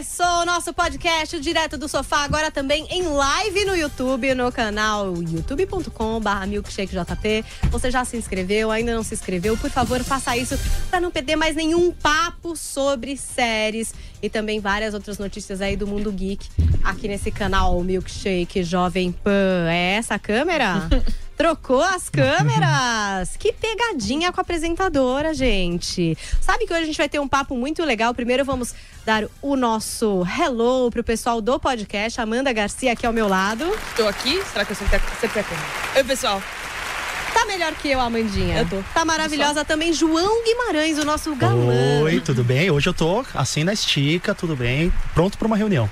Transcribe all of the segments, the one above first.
Começou o nosso podcast direto do sofá, agora também em live no YouTube, no canal youtube.com.br milkshakejp. Você já se inscreveu, ainda não se inscreveu? Por favor, faça isso para não perder mais nenhum papo sobre séries e também várias outras notícias aí do mundo geek aqui nesse canal Milkshake Jovem Pan. É essa a câmera? Trocou as câmeras! que pegadinha com a apresentadora, gente. Sabe que hoje a gente vai ter um papo muito legal. Primeiro vamos dar o nosso hello pro pessoal do podcast. Amanda Garcia aqui ao meu lado. Estou aqui? Será que eu sempre sempre a câmera? Oi, pessoal. Tá melhor que eu, Amandinha. Eu tô. Tá maravilhosa também, João Guimarães, o nosso galã. Oi, tudo bem? Hoje eu tô assim na estica, tudo bem? Pronto para uma reunião.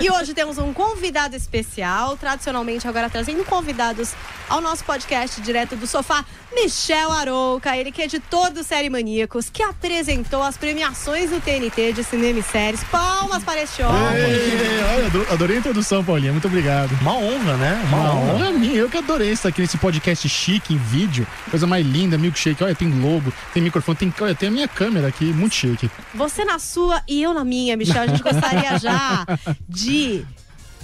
E hoje temos um convidado especial, tradicionalmente agora trazendo convidados ao nosso podcast direto do sofá, Michel Arouca, ele que é editor do Série Maníacos, que apresentou as premiações do TNT de cinema e séries. Palmas para este homem. Adorei a introdução, Paulinha. Muito obrigado. Uma honra, né? Uma, Uma honra. honra minha. Eu que adorei estar aqui nesse podcast chique em vídeo. Coisa mais linda, milkshake. Olha, tem logo, tem microfone, tem, olha, tem a minha câmera aqui, muito chique. Você na sua e eu na minha, Michel. A gente gostaria já de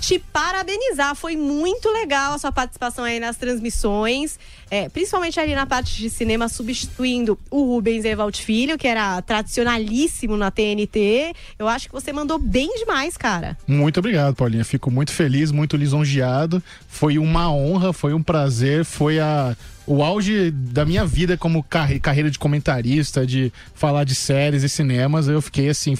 te parabenizar. Foi muito legal a sua participação aí nas transmissões, é, principalmente ali na parte de cinema, substituindo o Rubens Evald Filho, que era tradicionalíssimo na TNT. Eu acho que você mandou bem demais, cara. Muito obrigado, Paulinha. Fico muito feliz, muito lisonjeado. Foi uma honra, foi um prazer, foi a o auge da minha vida como carre- carreira de comentarista, de falar de séries e cinemas. Eu fiquei assim.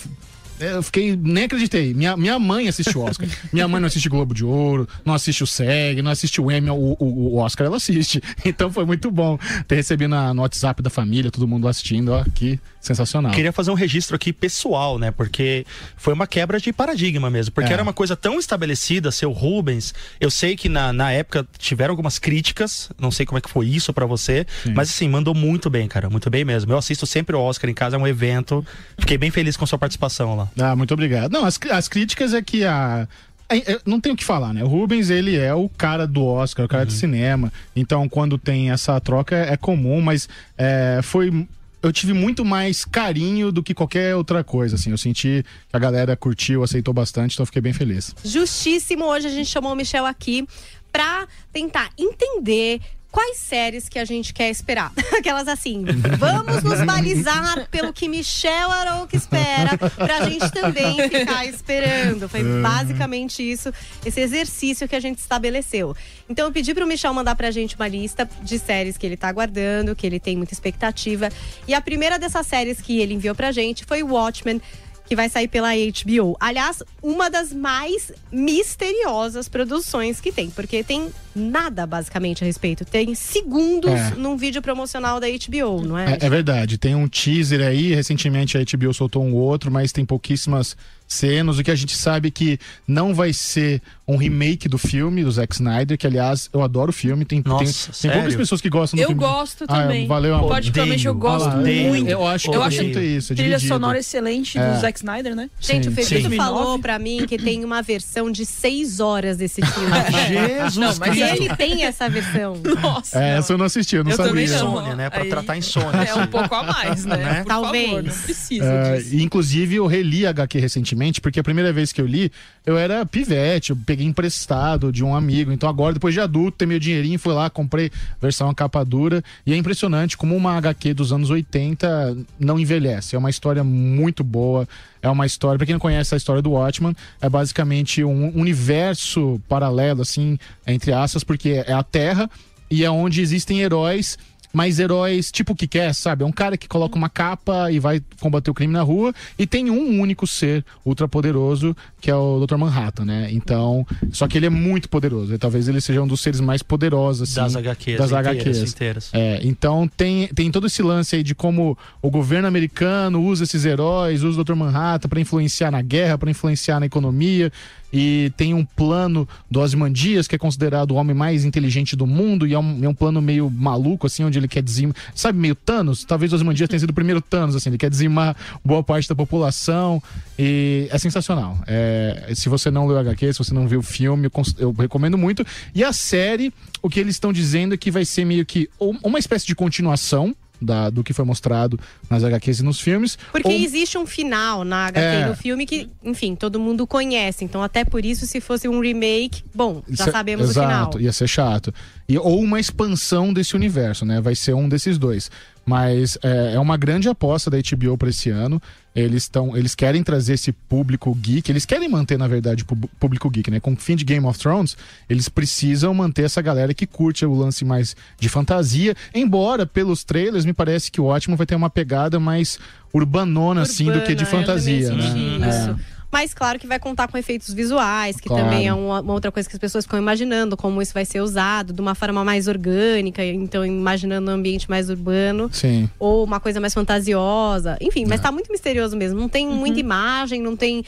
Eu fiquei, nem acreditei. Minha, minha mãe assiste o Oscar. minha mãe não assiste Globo de Ouro, não assiste o SEG, não assiste o Emmy, o, o, o Oscar ela assiste. Então foi muito bom ter recebido na, no WhatsApp da família, todo mundo assistindo. Ó, que sensacional. Queria fazer um registro aqui pessoal, né? Porque foi uma quebra de paradigma mesmo. Porque É. era uma coisa tão estabelecida, seu Rubens. Eu sei que na, na época tiveram algumas críticas, não sei como é que foi isso pra você, mas assim, mandou muito bem, cara. Muito bem mesmo. Eu assisto sempre o Oscar em casa, é um evento. Fiquei bem feliz com sua participação lá. Ah, muito obrigado. Não, as, as críticas é que a. é- é- Não tem o que falar, né? O Rubens, ele é o cara do Oscar, o cara de cinema. Então, quando tem essa troca, é comum, mas é, foi. Eu tive muito mais carinho do que qualquer outra coisa, assim. Eu senti que a galera curtiu, aceitou bastante, então eu fiquei bem feliz. Justíssimo. Hoje a gente chamou o Michel aqui pra tentar entender quais séries que a gente quer esperar. Aquelas assim, vamos nos balizar pelo que Michel Arouca espera, pra gente também ficar esperando. Foi basicamente isso, esse exercício que a gente estabeleceu. Então eu pedi pro Michel mandar pra gente uma lista de séries que ele tá aguardando, que ele tem muita expectativa. E a primeira dessas séries que ele enviou pra gente foi Watchmen que vai sair pela HBO. Aliás, uma das mais misteriosas produções que tem, porque tem nada basicamente a respeito. Tem segundos É. num vídeo promocional da HBO, não é? É, é verdade, tem um teaser aí, recentemente a HBO soltou um outro, mas tem pouquíssimas cenas. O que a gente sabe é que não vai ser um remake do filme do Zack Snyder, que aliás eu adoro o filme, tem, tem, Nossa, tem sério? poucas pessoas que gostam do Eu filme. gosto Ah, também. valeu, amor. Particularmente eu gosto Ah, Odeio. muito. Eu acho que Eu é acho muito isso, Trilha dividido. sonora excelente É. do Zack Snyder, né? Gente, o Felipe falou pra mim que tem uma versão de seis horas desse filme. Jesus Não, mas é- ele tem essa versão. Nossa. É, não. essa eu não assisti, eu não Eu sabia. também não. Insônia, né? Pra Aí- tratar insônia. É um pouco a mais, né? Né? Talvez. favor, não precisa É, disso. inclusive, eu reli a HQ recentemente, porque a primeira vez que eu li, eu era pivete, eu peguei emprestado de um amigo. Então agora, depois de adulto, ter meu dinheirinho, fui lá, comprei versão capa dura. E é impressionante como uma HQ dos anos 80 não envelhece. É uma história muito boa. É uma história, pra quem não conhece a história do Watchman, é basicamente um universo paralelo, assim, entre aspas, porque é a Terra e é onde existem heróis mas heróis tipo o que quer, sabe? É um cara que coloca uma capa e vai combater o crime na rua e tem um único ser ultra poderoso que é o Dr. Manhattan, né? Então, só que ele é muito poderoso. E talvez ele seja um dos seres mais poderosos assim, Das HQs. das inteiras, HQs. inteiras. É, então tem, tem todo esse lance aí de como o governo americano usa esses heróis, usa o Dr. Manhattan para influenciar na guerra, para influenciar na economia. E tem um plano do Ozymandias, que é considerado o homem mais inteligente do mundo, e é um, é um plano meio maluco, assim, onde ele quer dizimar. Sabe, meio Thanos? Talvez o Ozymandias tenha sido o primeiro Thanos, assim, ele quer dizimar boa parte da população. E é sensacional. É, se você não leu HQ, se você não viu o filme, eu, recomendo muito. E a série, o que eles estão dizendo é que vai ser meio que um- uma espécie de continuação da, do que foi mostrado nas HQs e nos filmes. Porque ou- existe um final na HQ É. no filme que, enfim, todo mundo conhece. Então, até por isso, se fosse um remake, bom, já é- sabemos Exato, o final. ia ser chato. E, ou uma expansão desse universo, né? Vai ser um desses dois. Mas é, é uma grande aposta da HBO para esse ano. Eles estão, eles querem trazer esse público geek. Eles querem manter, na verdade, público geek, né? Com o fim de Game of Thrones, eles precisam manter essa galera que curte o lance mais de fantasia. Embora pelos trailers me parece que o ótimo vai ter uma pegada mais urbanona, assim, do que de fantasia, senti né? Isso. Mas claro que vai contar com efeitos visuais, que Claro. também é uma, uma outra coisa que as pessoas ficam imaginando, como isso vai ser usado de uma forma mais orgânica, então imaginando um ambiente mais urbano. É, sim. Ou uma coisa mais fantasiosa. Enfim, É. mas tá muito misterioso mesmo. Não tem muita imagem, não tem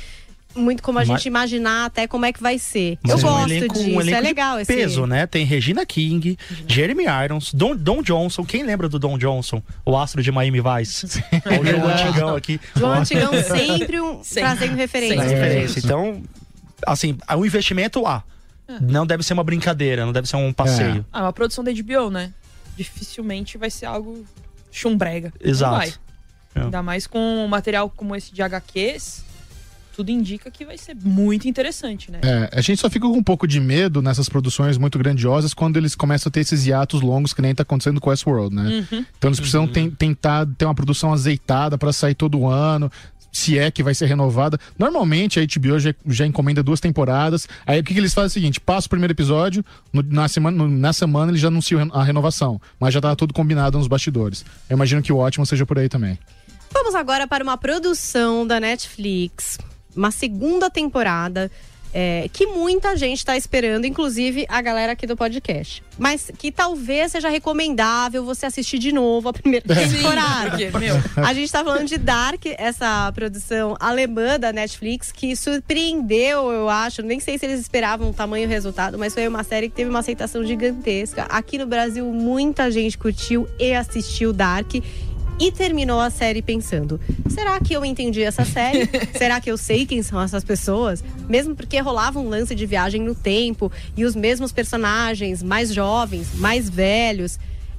muito como a Mas- gente imaginar até como é que vai ser. Mas Eu é um gosto elenco- um disso, elenco é legal esse peso, né? Tem Regina King, Jeremy Irons, Don, Don Johnson. Quem lembra do Don Johnson? O astro de Miami Vice. Olha o verdade. antigão aqui. João Antigão sempre um- Sempre. trazendo referência. Sim. referência. Então, assim, o investimento, ah, não deve ser uma brincadeira, não deve ser um passeio. Ah, uma produção da HBO, né? Dificilmente vai ser algo chumbrega. Não Exato. vai. É. Ainda mais com um material como esse de HQs, tudo indica que vai ser muito interessante, né? É, a gente só fica com um pouco de medo nessas produções muito grandiosas quando eles começam a ter esses hiatos longos que nem tá acontecendo com Westworld, né? Uhum. Então eles precisam ten- tentar ter uma produção azeitada pra sair todo ano. Se é que vai ser renovada. Normalmente a HBO já, já encomenda duas temporadas. Aí o que, que eles fazem é o seguinte: passa o primeiro episódio, no- na, semana, no- na semana eles já anunciam a renovação. Mas já tava tudo combinado nos bastidores. Eu imagino que o ótimo seja por aí também. Vamos agora para uma produção da Netflix, uma segunda temporada. é, que muita gente está esperando, inclusive a galera aqui do podcast. Mas que talvez seja recomendável você assistir de novo a primeira temporada. Porque, meu, A gente tá falando de Dark, essa produção alemã da Netflix, que surpreendeu, eu acho. Nem sei se eles esperavam o tamanho resultado, mas foi uma série que teve uma aceitação gigantesca. Aqui no Brasil, muita gente curtiu e assistiu Dark. E terminou a série pensando: será que eu entendi essa série? será que eu sei quem são essas pessoas? Mesmo porque rolava um lance de viagem no tempo e os mesmos personagens, mais jovens, mais velhos.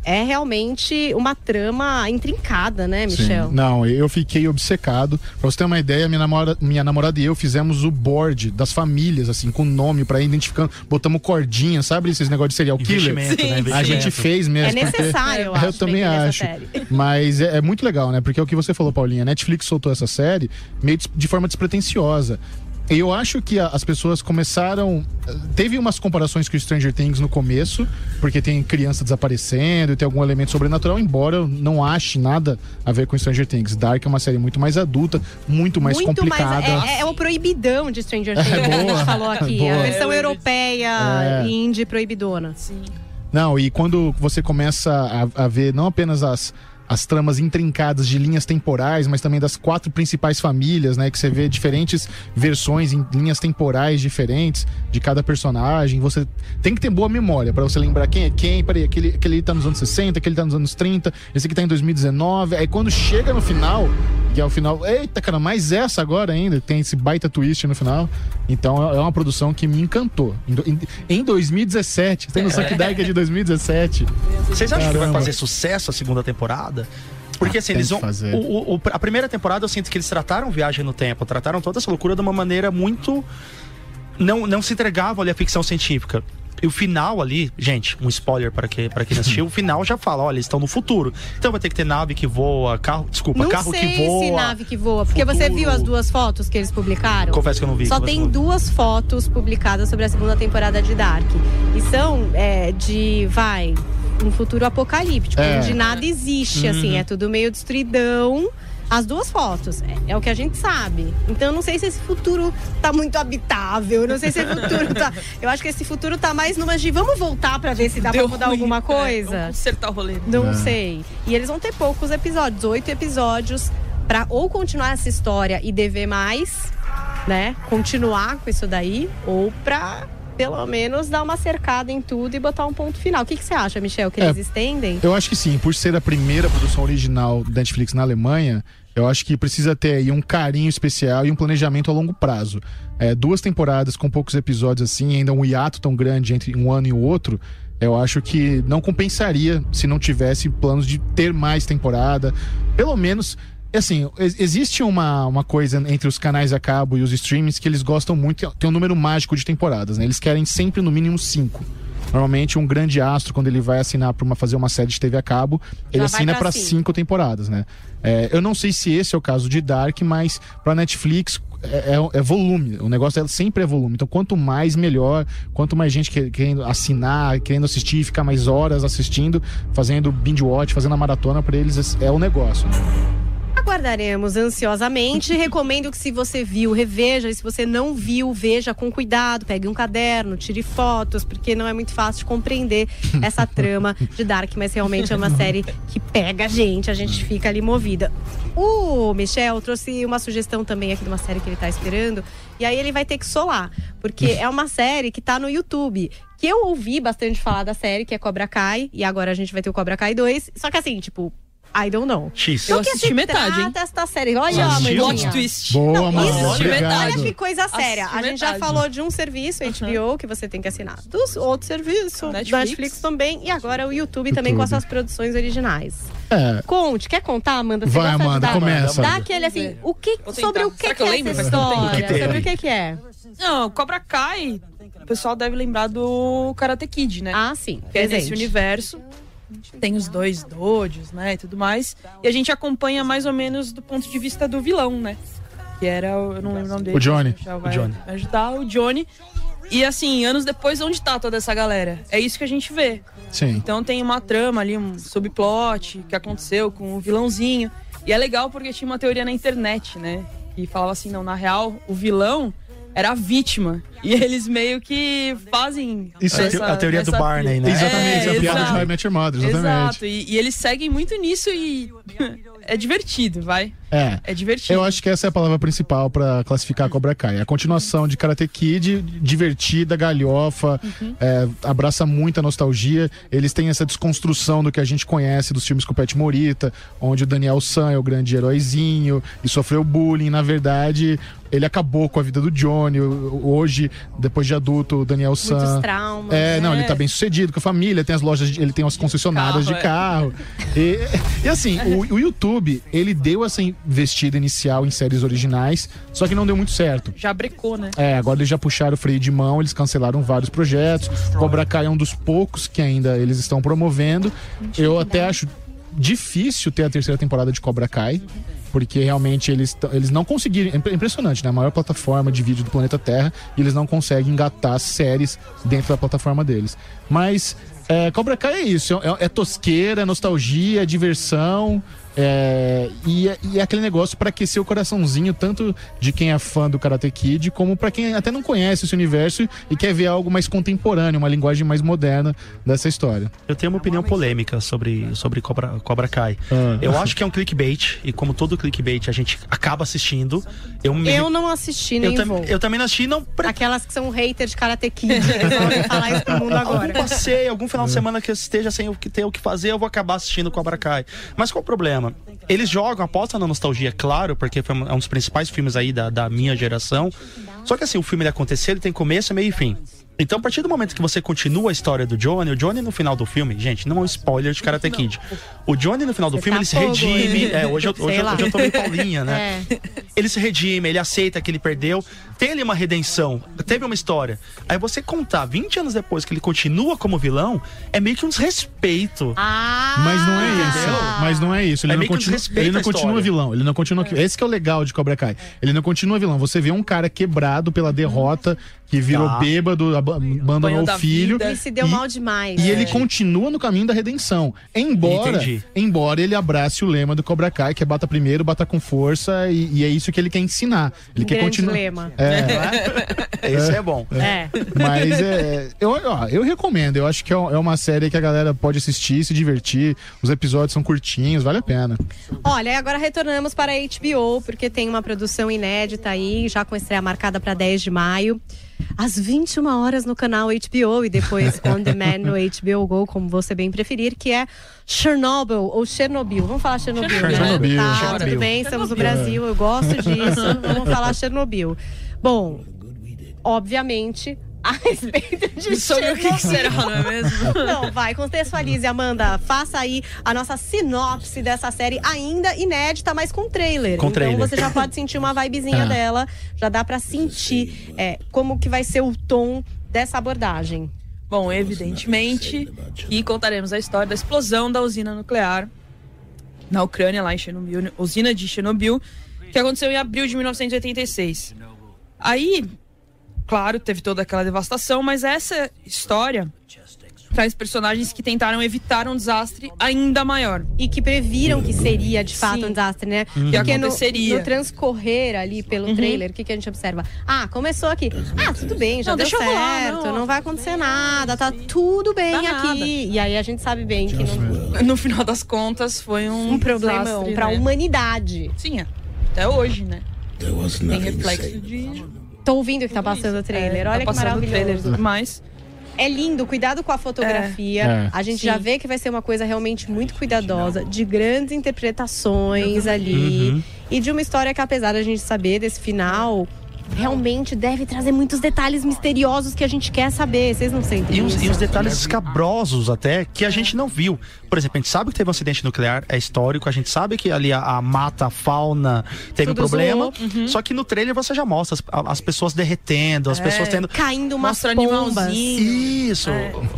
É realmente uma trama intrincada, né, Michel? Sim. Não, eu fiquei obcecado. Pra você ter uma ideia, minha namorada, minha namorada e eu fizemos o board das famílias, assim, com nome, pra ir identificando. Botamos cordinha, sabe esses negócios de serial killer? Né? A gente fez mesmo. É necessário, eu Eu acho. também entender essa acho. Mas é, é muito legal, né? Porque é o que você falou, Paulinha. A Netflix soltou essa série meio de forma despretensiosa. Eu acho que a- as pessoas começaram. Teve umas comparações com o Stranger Things no começo, porque tem criança desaparecendo e tem algum elemento sobrenatural, embora eu não ache nada a ver com Stranger Things. Dark é uma série muito mais adulta, muito mais Muito complicada. mais. É, é o proibidão de Stranger Things que a boa. gente falou aqui. Boa. A versão É, europeia É. indie proibidona. sim. Não, e quando você começa a, a ver não apenas as, as tramas intrincadas de linhas temporais, mas também das quatro principais famílias, né? Que você vê diferentes versões em linhas temporais diferentes de cada personagem. Você tem que ter boa memória pra você lembrar quem é quem. Peraí, aquele, aquele tá nos anos 60, aquele tá nos anos 30, esse aqui tá em 2019. Aí quando chega no final, que é o final, eita, cara, mais essa agora ainda, tem esse baita twist no final. Então é é uma produção que me encantou. Em, do- em, em 2017, tem noção que é de 2017. Vocês acham que vai fazer sucesso a segunda temporada? Porque Ah, assim, eles vão. fazer. o- o- a primeira temporada eu sinto que eles trataram viagem no tempo, trataram toda essa loucura de uma maneira muito. Não, não se entregavam ali à ficção científica. E o final ali, gente, um spoiler para quem, para quem não assistiu, o final já fala, olha, eles estão no futuro. Então vai ter que ter nave que voa, carro, desculpa, Não carro sei que voa. se nave que voa, porque você futuro. viu as duas fotos que eles publicaram? Confesso que eu não vi. Só tem não duas fotos publicadas sobre a segunda temporada de Dark. E são é, de, vai, um futuro apocalíptico, É. onde nada existe, assim, Uhum. é tudo meio destruidão. As duas fotos, é, é o que a gente sabe. Então eu não sei se esse futuro tá muito habitável, não sei se esse futuro tá. Eu acho que esse futuro tá mais numa de vamos voltar pra ver se dá Deu pra mudar ruim. alguma É, coisa. vamos consertar o rolê. Não É. sei. E eles vão ter poucos episódios, oito episódios, pra ou continuar essa história e dever mais, né? Continuar com isso daí, ou pra pelo menos dar uma cercada em tudo e botar um ponto final. O que, que você acha, Michel? Que É. eles estendem? Eu acho que sim, por ser a primeira produção original da Netflix na Alemanha, eu acho que precisa ter aí um carinho especial e um planejamento a longo prazo. É, duas temporadas com poucos episódios assim, ainda um hiato tão grande entre um ano e o outro, Eu acho que não compensaria se não tivesse planos de ter mais temporada. Pelo menos assim, existe uma, uma coisa entre os canais a cabo e os streamings que eles gostam muito, tem um número mágico de temporadas, né? Eles querem sempre no mínimo cinco. Normalmente um grande astro, quando ele vai assinar para uma, fazer uma série de TV a cabo, ele assina para cinco. cinco temporadas, né? É, eu não sei se esse é o caso de Dark, mas para Netflix é, é, é, volume. O negócio é, sempre é volume. Então, quanto mais, melhor. Quanto mais gente querendo assinar, querendo assistir, ficar mais horas assistindo, fazendo binge watch, fazendo a maratona, para eles é o negócio. Né? Aguardaremos ansiosamente. Recomendo que se você viu, reveja. E se você não viu, veja com cuidado. Pegue um caderno, tire fotos, porque não é muito fácil de compreender essa trama de Dark, mas realmente é uma série que pega a gente, a gente fica ali movida. O Michel trouxe uma sugestão também aqui de uma série que ele está esperando. E aí ele vai ter que solar, porque é uma série que está no YouTube. Que eu ouvi bastante falar da série, que é Cobra Kai, e agora a gente vai ter o Cobra Kai 2. Só que assim, tipo, I don't know. X. Eu assisti metade, hein? esta série. Olha, ó, Plot twist. Boa, mano. Olha que coisa séria. a gente já falou de um serviço, HBO, que você tem que assinar. Dos outros serviços, Netflix. Netflix também. E agora o YouTube, YouTube. também com as suas produções originais. É. Conte, quer contar, Amanda? Você Vai, Amanda, começa. Dá aquele assim, o que, sobre o que, que, que é essa história? Sobre o que, que é? Não, Cobra Kai, o pessoal deve lembrar do Karate Kid, né? Ah, sim. Que é nesse universo tem os dois dojos, né, e tudo mais. E a gente acompanha mais ou menos do ponto de vista do vilão, né? Que era, eu não lembro o nome dele. O Johnny. O Johnny. ajudar o Johnny. E assim, anos depois, onde tá toda essa galera? É isso que a gente vê. Sim. Então tem uma trama ali, um subplot que aconteceu com o vilãozinho. E é legal porque tinha uma teoria na internet, né? Que falava assim, não, na real, o vilão era a vítima. E eles meio que fazem. Isso essa, é a teoria do Barney, né? Exatamente, é, a piada de How I Met Your Mother, exatamente. Exato, e, e eles seguem muito nisso e é divertido, vai. É. É divertido. Eu acho que essa é a palavra principal para classificar a Cobra Kai. A continuação de Karate Kid, divertida, galhofa, uhum. é, abraça muita nostalgia. Eles têm essa desconstrução do que a gente conhece dos filmes com o Pet Morita, onde o Daniel San é o grande heróizinho e sofreu bullying. Na verdade, ele acabou com a vida do Johnny. Hoje, depois de adulto, o Daniel San. Muitos traumas. É, não, ele tá bem sucedido com a família, tem as lojas, ele tem as concessionárias carro, de carro. É. E, e, assim, o, o YouTube, ele deu essa investida inicial em séries originais, só que não deu muito certo. Já brecou, né? É, agora eles já puxaram o freio de mão, eles cancelaram vários projetos. Cobra Kai é um dos poucos que ainda eles estão promovendo. Eu até acho difícil ter a terceira temporada de Cobra Kai. Porque realmente eles, eles não conseguiram. É impressionante, né? A maior plataforma de vídeo do planeta Terra e eles não conseguem engatar séries dentro da plataforma deles. Mas é, Cobra Kai é isso: é, é tosqueira, é nostalgia, é diversão. É, e, é, e, é aquele negócio para aquecer o coraçãozinho, tanto de quem é fã do Karate Kid, como para quem até não conhece esse universo e quer ver algo mais contemporâneo, uma linguagem mais moderna dessa história. Eu tenho uma opinião polêmica sobre, sobre Cobra, Cobra Kai. Ah. Eu acho que é um clickbait, e como todo clickbait a gente acaba assistindo. Eu, me... eu não assisti nem eu, vou. eu também não assisti, não. Aquelas que são haters de Karate Kid, vão falar isso pro mundo agora. Algum passeio, algum final de semana que eu esteja sem o que ter o que fazer, eu vou acabar assistindo Cobra Kai. Mas qual o problema? Eles jogam, apostam na nostalgia, claro, porque foi um dos principais filmes aí da, da minha geração. Só que assim, o filme ele aconteceu, ele tem começo, meio e fim. Então, a partir do momento que você continua a história do Johnny, o Johnny no final do filme, gente, não é um spoiler de Karate Kid. O Johnny no final do você filme, tá ele se redime. É, hoje, eu, hoje, hoje eu tô meio Paulinha, né? É. Ele se redime, ele aceita que ele perdeu. Tem ali uma redenção, teve uma história. Aí você contar 20 anos depois que ele continua como vilão, é meio que um desrespeito. Ah, mas não é isso. Mas não é isso. Ele é não, continua, ele não continua vilão. Ele não continua. É. Esse que é o legal de Cobra Kai. Ele não continua vilão. Você vê um cara quebrado pela derrota que virou tá. bêbado, abandonou o filho. Ele se deu e, mal demais. E é. ele continua no caminho da redenção. Embora, embora ele abrace o lema do Cobra Kai, que é bata primeiro, bata com força, e, e é isso que ele quer ensinar. Ele um quer continuar. lema. É. Esse é bom. É. Mas é, eu, ó, eu recomendo. Eu acho que é, é uma série que a galera pode assistir, se divertir. Os episódios são curtinhos, vale a pena. Olha, agora retornamos para a HBO, porque tem uma produção inédita aí, já com estreia marcada para 10 de maio às 21 horas no canal HBO e depois on demand no HBO Go, como você bem preferir, que é Chernobyl ou Chernobyl. Vamos falar Chernobyl, Chernobyl né? Tá, Chernobyl. tudo bem, estamos no Brasil, eu gosto disso. Vamos falar Chernobyl. Bom, obviamente, a respeito de Sobre o que, será, não é mesmo? Não, vai, contextualize, Amanda. Faça aí a nossa sinopse dessa série, ainda inédita, mas com trailer. Com então trailer. você já pode sentir uma vibezinha É. dela, já dá pra sentir é, como que vai ser o tom dessa abordagem. Bom, evidentemente, e contaremos a história da explosão da usina nuclear na Ucrânia, lá em Chernobyl, usina de Chernobyl, que aconteceu em abril de 1986. Aí, claro, teve toda aquela devastação, mas essa história traz personagens que tentaram evitar um desastre ainda maior. E que previram que seria de fato Sim. um desastre, né? Que Porque no, aconteceria. Uhum. no transcorrer ali pelo trailer, o que, que a gente observa? Ah, começou aqui. Ah, tudo bem, já Não, deu deixa certo, rolar, não, não. vai acontecer nada, tá tudo bem Dá aqui. nada. E aí a gente sabe bem que não, No final das contas, foi um, um problemão pra né? humanidade. Sim, é. até hoje, né? Tem reflexo de. Tô ouvindo que tá passando o trailer. É, Olha tá que maravilhoso. trailer mais. É lindo, cuidado com a fotografia. É. A gente Sim. já vê que vai ser uma coisa realmente muito cuidadosa, de grandes interpretações ali. Uhum. E de uma história que, apesar da gente saber desse final, realmente deve trazer muitos detalhes misteriosos que a gente quer saber. Vocês não sentem E isso? e uns detalhes escabrosos até que a gente não viu. Por exemplo, a gente sabe que teve um acidente nuclear, é histórico, a gente sabe que ali a, a mata, a fauna teve Tudo um problema. Uhum. Só que no trailer você já mostra as, as pessoas derretendo, as É. pessoas tendo. Caindo umas Mostra animalzinho. Isso,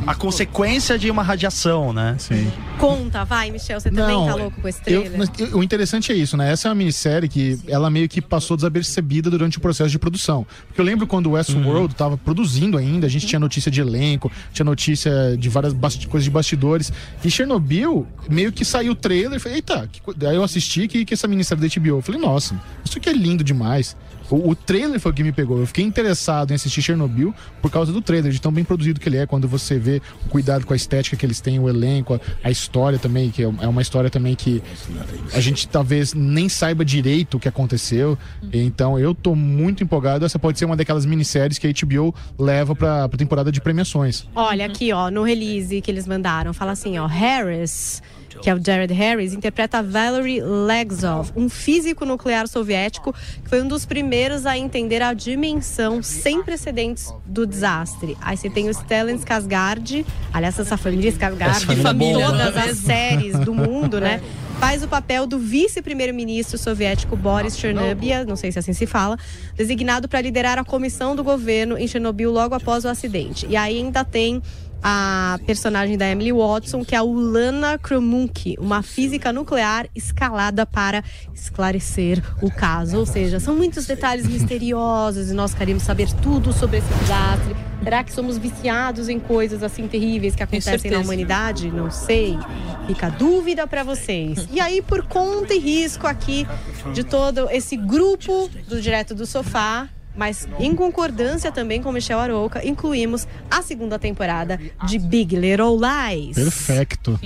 a consequência de uma radiação, né? Sim. Conta, vai, Michel, você também Não, tá louco com esse Eu, trailer? mas eu- o interessante é isso, né? Essa é uma minissérie que ela meio que passou desapercebida durante o processo de produção. Porque eu lembro quando o Westworld tava produzindo ainda, a gente tinha notícia de elenco, tinha notícia de várias coisas de bastidores. E Chernobyl, meio que saiu o trailer e falei, eita, que aí eu assisti que, que essa minissérie da HBO. Eu falei, nossa, isso aqui é lindo demais. O, o trailer foi o que me pegou. Eu fiquei interessado em assistir Chernobyl por causa do trailer, de tão bem produzido que ele é, quando você vê o cuidado com a estética que eles têm, o elenco, a, a história também, que é é uma história também que a gente talvez nem saiba direito o que aconteceu. Então eu tô muito empolgado. Essa pode ser uma daquelas minisséries que a HBO leva pra, pra temporada de premiações. Olha aqui, ó, no release que eles mandaram, fala assim, ó, Harris, que é o Jared Harris, interpreta Valery Legzov, um físico nuclear soviético que foi um dos primeiros a entender a dimensão sem precedentes do desastre. Aí você tem o Stellan Skarsgård, aliás, essa família Skarsgård, em boa, todas né? as séries do mundo, né? Faz o papel do vice-primeiro-ministro soviético Boris Chernobyl, não sei se assim se fala, designado para liderar a comissão do governo em Chernobyl logo após o acidente. E aí ainda tem a personagem da Emily Watson, que é a Ulana Kromunk, uma física nuclear escalada para esclarecer o caso. Ou seja, são muitos detalhes misteriosos e nós queremos saber tudo sobre esse desastre. Será que somos viciados em coisas assim terríveis que acontecem na humanidade? Não sei. Fica a dúvida para vocês. E aí, por conta e risco aqui de todo esse grupo do Direto do Sofá, mas em concordância também com Michel Arouca, incluímos a segunda temporada de Big Little Lies. Perfeito.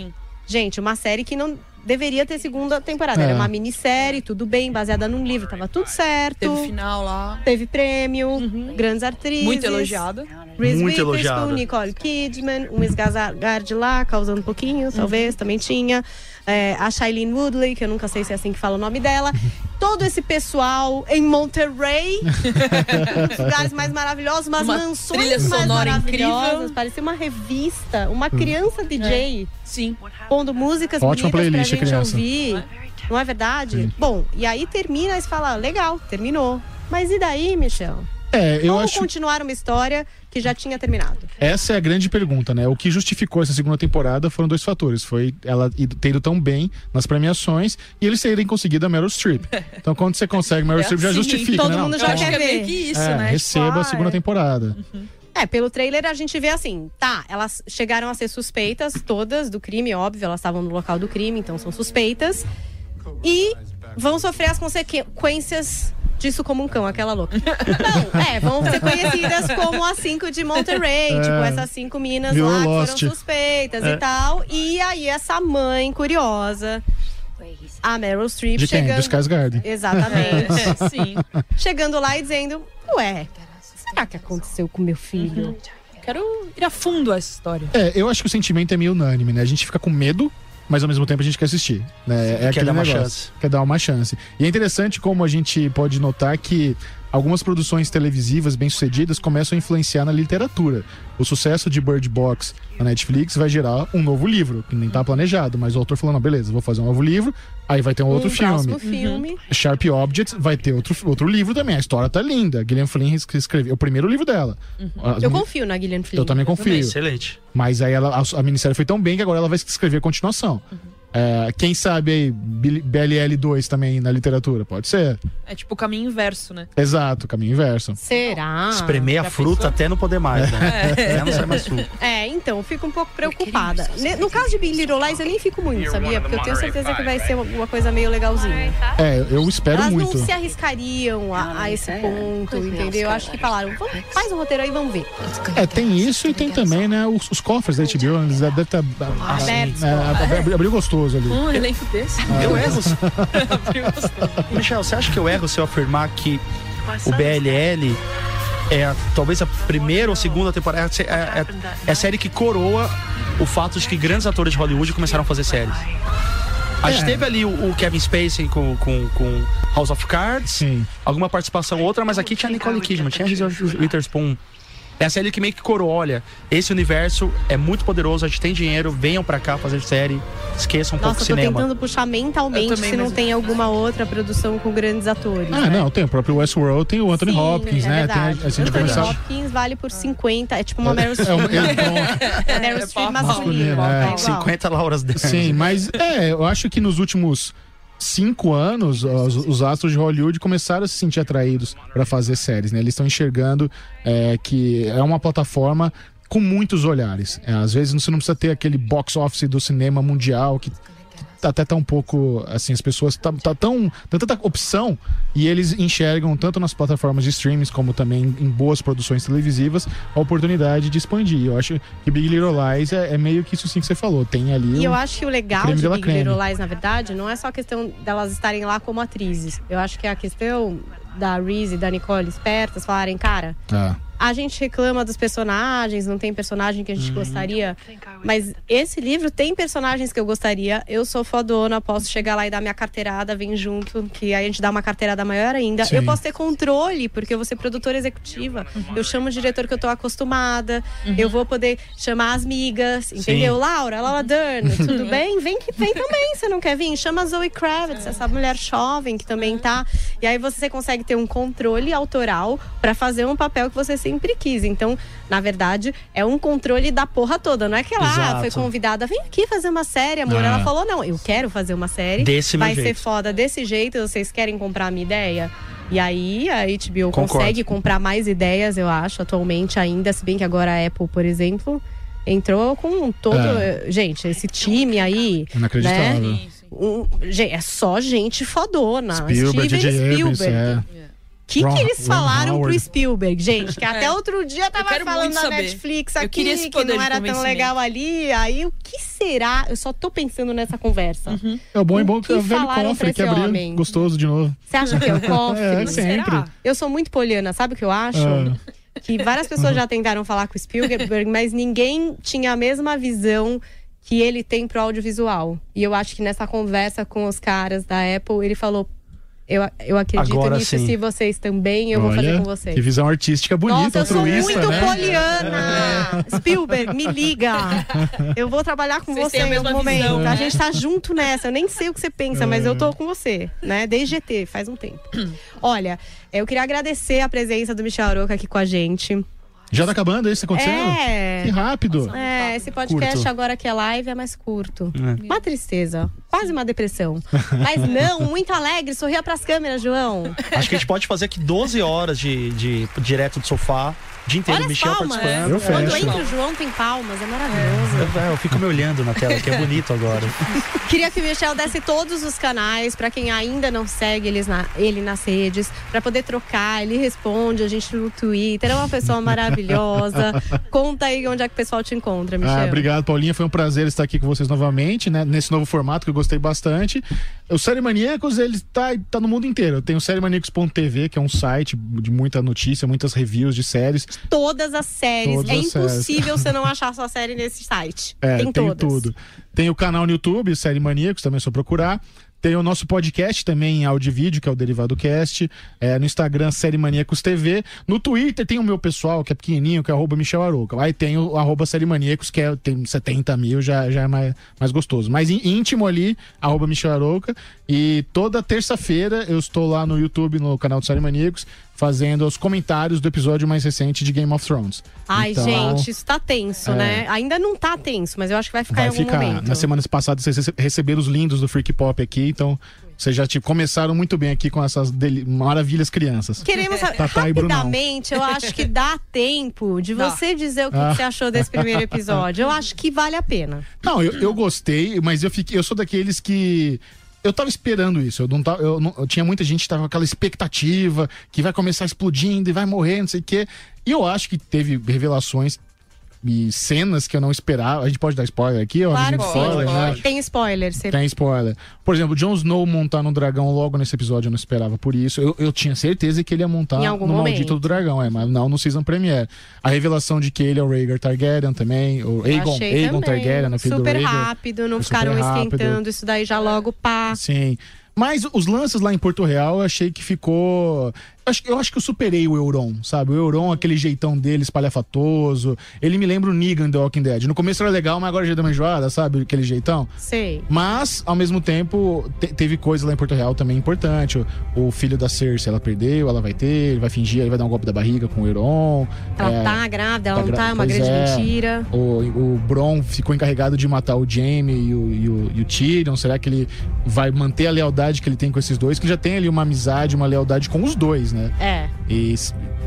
Gente, uma série que não deveria ter segunda temporada. É. Era uma minissérie, tudo bem, baseada num livro, tava tudo certo. Teve final lá. Teve prêmio, grandes atrizes. Muito elogiada. Reese Muito elogiada. Nicole Kidman, um Skarsgård lá, causando um pouquinho, talvez, também tinha. É, a Shailene Woodley, que eu nunca sei se é assim que fala o nome dela. Todo esse pessoal em Monterrey, um dos lugares mais maravilhosos, umas Uma mansões trilha mais sonora maravilhosas. incrível. Parecia uma revista, uma criança DJ Sim. pondo músicas Ótima bonitas playlist, pra gente criança. ouvir. Não é verdade? Bom, e aí termina e fala, legal, terminou. Mas e daí, Michel? É, eu Como acho. continuar uma história que já tinha terminado? Essa é a grande pergunta, né? O que justificou essa segunda temporada foram dois fatores. Foi ela ter ido tão bem nas premiações e eles terem conseguido a Meryl Streep. Então, quando você consegue Meryl É Streep, já assim, justifica, todo né? Mundo já acho quer que é meio ver. que isso, é, né? receba Tipo, a ah, segunda é. temporada. É, pelo trailer a gente vê assim, tá, elas chegaram a ser suspeitas todas do crime, óbvio, elas estavam no local do crime, então são suspeitas. E vão sofrer as consequências disso como um cão, aquela louca. Não, é, vão ser conhecidas como as cinco de Monterey, É. tipo, essas cinco meninas Virou lá que Lost. foram suspeitas É. e tal. E aí essa mãe curiosa, a Meryl Streep, De quem? chegando... Do Skarsgård. Exatamente. É, sim. chegando lá e dizendo, ué, será que aconteceu com meu filho? Quero ir a fundo essa história. É, eu acho que o sentimento é meio unânime, né? A gente fica com medo, mas ao mesmo tempo a gente quer assistir. Né? É Quer dar uma negócio. chance. Quer dar uma chance. E é interessante como a gente pode notar que algumas produções televisivas bem-sucedidas começam a influenciar na literatura. O sucesso de Bird Box na Netflix vai gerar um novo livro, que nem tá planejado, mas o autor falou: não, beleza, vou fazer um novo livro, aí vai ter um outro um filme. filme. Sharp Objects vai ter outro, outro livro também. A história tá linda. Gillian Flynn escreveu o primeiro livro dela. A- Eu confio na Gillian Flynn. eu também confio. Excelente. Mas aí ela, a, a minissérie foi tão bem que agora ela vai escrever a continuação. É, quem sabe aí Bil- BLL2 também na literatura? Pode ser. É tipo o caminho inverso, né? Exato, caminho inverso. Será? Espremer a já fruta pensou? até não poder mais, né? Até não sai mais suco. É, então, eu fico um pouco preocupada. No caso de Big Little Lies, eu nem fico muito, sabia? Porque eu tenho certeza que vai ser uma- coisa meio legalzinha. É, eu espero Elas muito. não se arriscariam a, a esse ponto, entendeu? Eu acho que falaram, faz um roteiro aí, vamos ver. É, tem isso e tem também, né, os, os cofres da HBO, eles devem estar Abertos. é, abri- abriu gostoso ali. Um elenco desse. Eu erro. Michel, você acha que eu erro se eu afirmar que o BLL é a- talvez a primeira ou segunda temporada? É, é- é a série que coroa o fato de que grandes atores de Hollywood começaram a fazer séries. A gente É. teve ali o, o Kevin Spacey com, com, com House of Cards, Sim. alguma participação outra, mas aqui tinha Nicole Kidman, tinha Reese Witherspoon. É a série que meio que coroa, olha, esse universo é muito poderoso, a gente tem dinheiro, venham pra cá fazer série, esqueçam um pouco Nossa, o eu tô cinema. tentando puxar mentalmente se não tem alguma outra produção com grandes atores. Ah, né? não, tem o próprio Westworld, tem o Anthony Sim, Hopkins, é né? Verdade. Tem, a gente Anthony começar... Hopkins vale por 50, é tipo uma Meryl Streep. É, pronto. É Meryl É Streep masculina. É. é igual. 50 Lauras Dern. Sim, mas é, eu acho que nos últimos cinco anos, os, os astros de Hollywood começaram a se sentir atraídos para fazer séries, né? Eles estão enxergando é, que é uma plataforma com muitos olhares. É, às vezes você não precisa ter aquele box office do cinema mundial que até tá um pouco assim as pessoas tá, tá tão tem tanta opção e eles enxergam tanto nas plataformas de streams como também em boas produções televisivas a oportunidade de expandir eu acho que Big Little Lies é, é meio que isso sim que você falou tem ali E um- eu acho que o legal de Big creme. Little Lies, na verdade, não é só a questão delas estarem lá como atrizes. Eu acho que é a questão da Reese e da Nicole espertas falarem, cara, Ah. A gente reclama dos personagens, não tem personagem que a gente Uhum. gostaria. Mas esse livro tem personagens que eu gostaria. Eu sou fodona, posso chegar lá e dar minha carteirada, vem junto, que aí a gente dá uma carteirada maior ainda. Sim. Eu posso ter controle, porque eu vou ser produtora executiva. Eu chamo o diretor que eu tô acostumada. Eu vou poder chamar as migas, entendeu? Laura, Laura Dern, tudo bem? Vem que vem também, você não quer vir? Chama a Zoe Kravitz, essa mulher jovem que também tá. E aí você consegue ter um controle autoral pra fazer um papel que você sempre quis. Então, na verdade, é um controle da porra toda. Não é que ela ah, Exato. foi convidada, vem aqui fazer uma série, amor. Ah. Ela falou: não, eu quero fazer uma série. Desse vai ser jeito. foda desse jeito, vocês querem comprar a minha ideia? E aí a HBO Concordo. consegue comprar mais ideias, eu acho, atualmente ainda, se bem que agora a Apple, por exemplo, entrou com todo. É. Gente, esse time aí. Inacreditável. Né? Um- gente, é só gente fodona. Spielberg, Steven Spielberg. é. O que, Ron- que eles Ron falaram Howard. pro Spielberg, gente? Que até É. outro dia tava falando na. Netflix aqui que não era tão legal ali. Aí o que será? Eu só tô pensando nessa conversa. É o bom e bom que que é o velho cofre que abriu homem? gostoso de novo. Você acha que é o cofre? É, sempre. será? Eu sou muito poliana, sabe o que eu acho? Ah. Que várias pessoas já tentaram falar com o Spielberg, mas ninguém tinha a mesma visão que ele tem pro audiovisual. E eu acho que nessa conversa com os caras da Apple, ele falou: Eu, eu acredito Agora nisso, sim. se vocês também, eu vou fazer Olha, com vocês. Que visão artística bonita, Nossa, eu sou muito né? poliana! Spielberg, me liga! Eu vou trabalhar com Vocês você mesma momento. visão. A gente tá junto nessa. Eu nem sei o que você pensa, mas eu tô com você, né? Desde GT, faz um tempo. Olha, eu queria agradecer a presença do Michel Aroca aqui com a gente. Já tá acabando isso acontecendo? É. Que rápido. É, esse podcast Curto. agora que é live é mais curto. É. Uma tristeza, quase uma depressão. Mas não, muito alegre, sorria pras câmeras, João. Acho que a gente pode fazer aqui 12 horas de, de direto do sofá, dia inteiro, Olha Michel palmas. participando. Eu Quando fecho. entra o João tem palmas, é maravilhoso. Eu, eu fico me olhando na tela, que é bonito agora. Queria que o Michel desse todos os canais pra quem ainda não segue eles na- ele nas redes, pra poder trocar. Ele responde a gente no Twitter. É uma pessoa maravilhosa. Conta aí onde é que o pessoal te encontra, Michel. Ah, obrigado, Paulinha. Foi um prazer estar aqui com vocês novamente, né? Nesse novo formato que eu gostei bastante. O Série Maníacos, ele tá, tá no mundo inteiro. Tem o sériemaníacos.tv, que é um site de muita notícia, muitas reviews de séries. Todas as séries. Todas é as impossível você não achar sua série nesse site. É, tem tem todas. tudo. Tem o canal no YouTube, Série Maníacos, também é só procurar. Tem o nosso podcast também em áudio e vídeo, que é o Derivado Cast. É, no Instagram, Série Maníacos TV. No Twitter tem o meu pessoal, que é pequenininho, que é arroba Michel Arouca. Aí tem o arroba Série Maníacos, que é, tem 70 mil, já, já é mais, mais gostoso. Mas em- íntimo ali, arroba Michel Arouca. E toda terça-feira eu estou lá no YouTube, no canal do Série Maníacos, fazendo os comentários do episódio mais recente de Game of Thrones. Ai, Então, gente, isso tá tenso, É. né? Ainda não tá tenso, mas eu acho que vai ficar Vai em algum ficar. momento. Nas semanas passadas vocês rece- receberam os lindos do Freak Pop aqui, então vocês já tipo, começaram muito bem aqui com essas deli- maravilhas crianças. Queremos saber, Tatá e rapidamente, eu acho que dá tempo de Dá. você dizer o que, Ah. que você achou desse primeiro episódio. Eu acho que vale a pena. Não, eu, eu gostei, mas eu fiquei, eu sou daqueles que eu tava esperando isso. Eu não tava, eu não- eu tinha muita gente que tava com aquela expectativa que vai começar explodindo e vai morrer, não sei o quê. E eu acho que teve revelações e cenas que eu não esperava. A gente pode dar spoiler aqui? Claro sim. spoiler, né? Tem spoiler. Você... Tem spoiler. Por exemplo, Jon Snow montar no dragão logo nesse episódio eu não esperava por isso. Eu, eu tinha certeza que ele ia montar no algum maldito momento. do dragão, é, mas não no season premiere. A revelação de que ele é o Rhaegar Targaryen também, o Aegon, Achei Aegon também. Targaryen, filho Super do Rhaegar. rápido, não Foi ficaram esquentando isso daí já logo, pá. Sim. Mas os lances lá em Porto Real eu achei que ficou. Eu acho, que eu superei o Euron, sabe? O Euron, aquele jeitão dele espalhafatoso. Ele me lembra o Negan do Walking Dead. No começo era legal, mas agora já deu uma enjoada, sabe? Aquele jeitão. Sei. Mas, ao mesmo tempo, te- teve coisa lá em Porto Real também importante. O, o filho da Cersei, ela perdeu, ela vai ter, ele vai fingir, ele vai dar um golpe da barriga com o Euron. Ela É, tá grávida, ela tá não tá, é uma grande é. mentira. O, o Bron ficou encarregado de matar o Jaime e o, e, o, e o Tyrion. Será que ele vai manter a lealdade que ele tem com esses dois? Que já tem ali uma amizade, uma lealdade com os dois, né? É. E,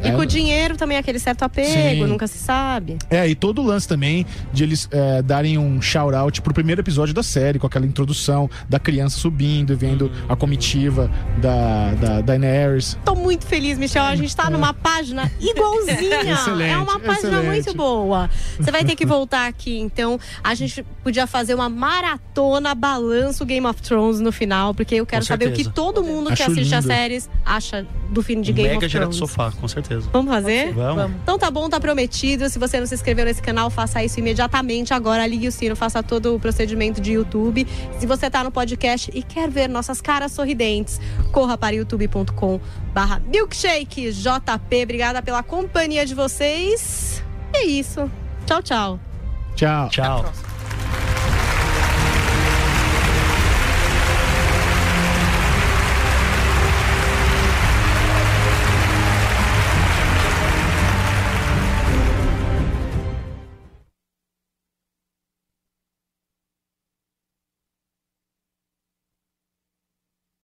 E é, com o dinheiro também, aquele certo apego, Sim. nunca se sabe. é, e todo o lance também de eles é, darem um shout-out pro primeiro episódio da série, com aquela introdução da criança subindo e vendo a comitiva da, da Daenerys. Tô muito feliz, Michel. A gente tá numa página igualzinha. Excelente, é uma página excelente. muito boa. Você vai ter que voltar aqui, então. A gente podia fazer uma maratona balanço Game of Thrones no final, porque eu quero saber o que todo mundo que assiste as séries acha do fim de Um Game mega of direto do Thrones. sofá, com certeza. Vamos fazer? Vamos. Então tá bom, tá prometido. Se você não se inscreveu nesse canal, faça isso imediatamente. Agora ligue o sino, faça todo o procedimento de YouTube. Se você tá no podcast e quer ver nossas caras sorridentes, corra para youtube.com barra milkshake JP. Obrigada pela companhia de vocês. É isso. Tchau, tchau. Tchau. Tchau.